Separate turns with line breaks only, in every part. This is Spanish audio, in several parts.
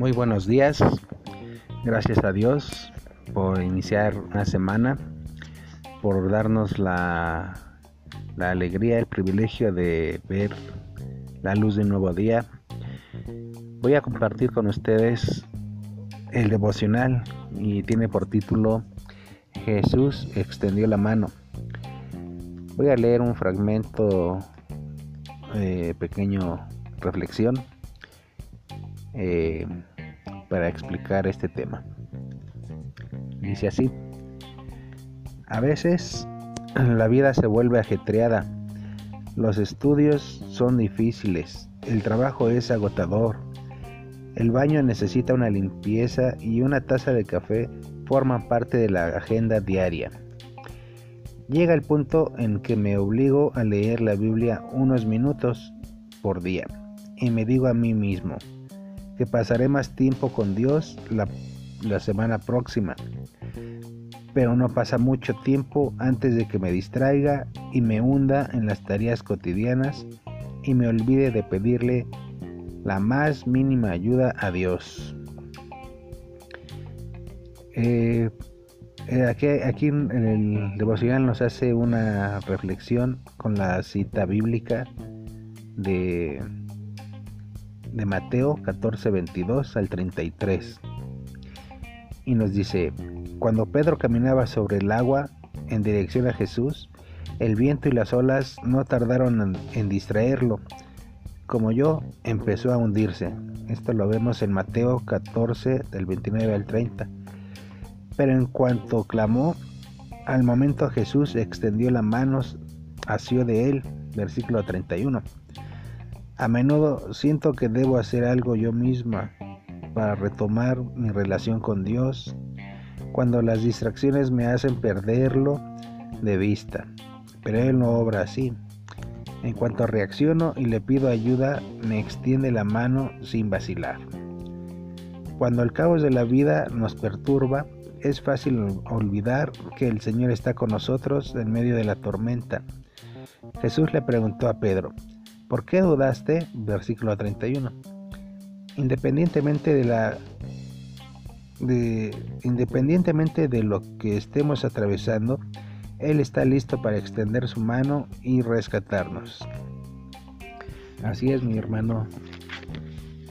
Muy buenos días. Gracias a Dios por iniciar una semana, por darnos la, la alegría, el privilegio de ver la luz de un nuevo día. Voy a compartir con ustedes el devocional y tiene por título Jesús extendió la mano. Voy a leer un fragmento, eh, pequeño reflexión eh, para explicar este tema. Dice así, a veces la vida se vuelve ajetreada, los estudios son difíciles, el trabajo es agotador, el baño necesita una limpieza y una taza de café forman parte de la agenda diaria. Llega el punto en que me obligo a leer la Biblia unos minutos por día y me digo a mí mismo, que pasaré más tiempo con Dios la, semana próxima. Pero no pasa mucho tiempo antes de que me distraiga y me hunda en las tareas cotidianas y me olvide de pedirle la más mínima ayuda a Dios. Eh, eh, aquí, aquí, el devocional nos hace una reflexión con la cita bíblica de de Mateo 14, 22 al 33. Y nos dice, cuando Pedro caminaba sobre el agua en dirección a Jesús, el viento y las olas no tardaron en, distraerlo. Como yo, empezó a hundirse. Esto lo vemos en Mateo 14, del 29 al 30. Pero en cuanto clamó, al momento Jesús extendió las manos, asió de él, versículo 31 a menudo siento que debo hacer algo yo misma para retomar mi relación con Dios cuando las distracciones me hacen perderlo de vista. Pero Él no obra así. En cuanto reacciono y le pido ayuda, me extiende la mano sin vacilar. Cuando el caos de la vida nos perturba, es fácil olvidar que el Señor está con nosotros en medio de la tormenta. Jesús le preguntó a Pedro, ¿Por qué dudaste? Versículo 31. Independientemente de lo que estemos atravesando, Él está listo para extender su mano y rescatarnos. Así es, mi hermano.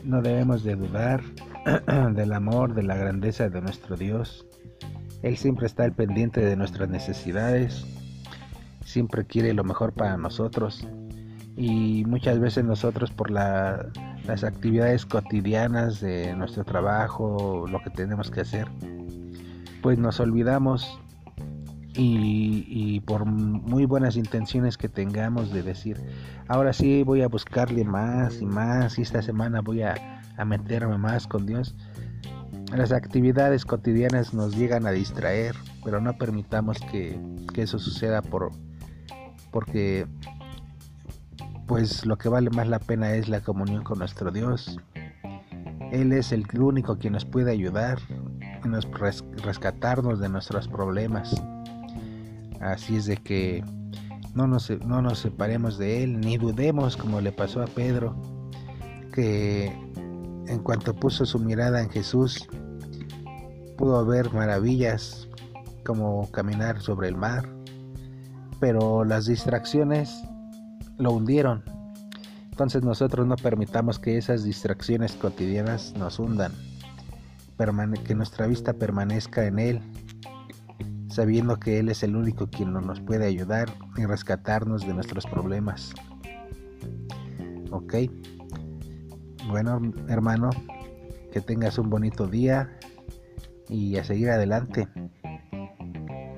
No debemos de dudar del amor, de la grandeza de nuestro Dios. Él siempre está al pendiente de nuestras necesidades. Siempre quiere lo mejor para nosotros y muchas veces nosotros por las actividades cotidianas de nuestro trabajo, lo que tenemos que hacer, pues nos olvidamos y, por muy buenas intenciones que tengamos de decir, ahora sí voy a buscarle más y más y esta semana voy a, meterme más con Dios, las actividades cotidianas nos llegan a distraer, pero no permitamos que, que eso suceda por, porque pues lo que vale más la pena es la comunión con nuestro Dios. Él es el único quien nos puede ayudar y nos rescatarnos de nuestros problemas. Así es de que no nos, no nos separemos de Él, ni dudemos como le pasó a Pedro, que en cuanto puso su mirada en Jesús, pudo ver maravillas como caminar sobre el mar, pero las distracciones lo hundieron. Entonces nosotros no permitamos que esas distracciones cotidianas nos hundan, que nuestra vista permanezca en Él, sabiendo que Él es el único quien nos puede ayudar y rescatarnos de nuestros problemas. Ok, bueno hermano, que tengas un bonito día y a seguir adelante,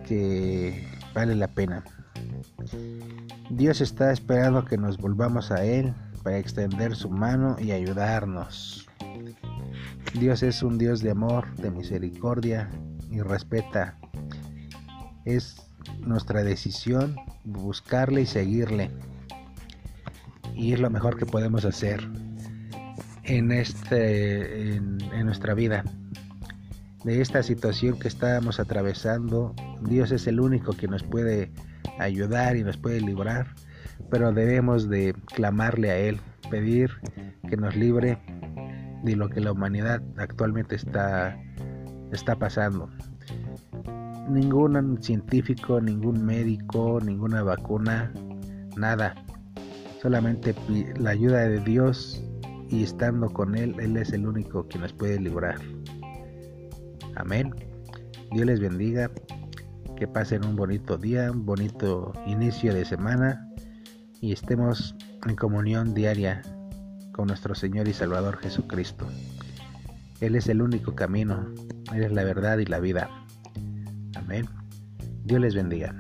que vale la pena. Dios está esperando que nos volvamos a Él para extender su mano y ayudarnos. Dios es un Dios de amor, de misericordia y respeta. Es nuestra decisión buscarle y seguirle. Y es lo mejor que podemos hacer en, este, en, en nuestra vida. De esta situación que estamos atravesando, Dios es el único que nos puede ayudar y nos puede librar, pero debemos de clamarle a Él, pedir que nos libre de lo que la humanidad actualmente está, está pasando. Ningún científico, ningún médico, ninguna vacuna, nada. Solamente la ayuda de Dios y estando con Él, Él es el único que nos puede librar. Amén. Dios les bendiga que pasen un bonito día, un bonito inicio de semana y estemos en comunión diaria con nuestro Señor y Salvador Jesucristo. Él es el único camino, Él es la verdad y la vida. Amén. Dios les bendiga.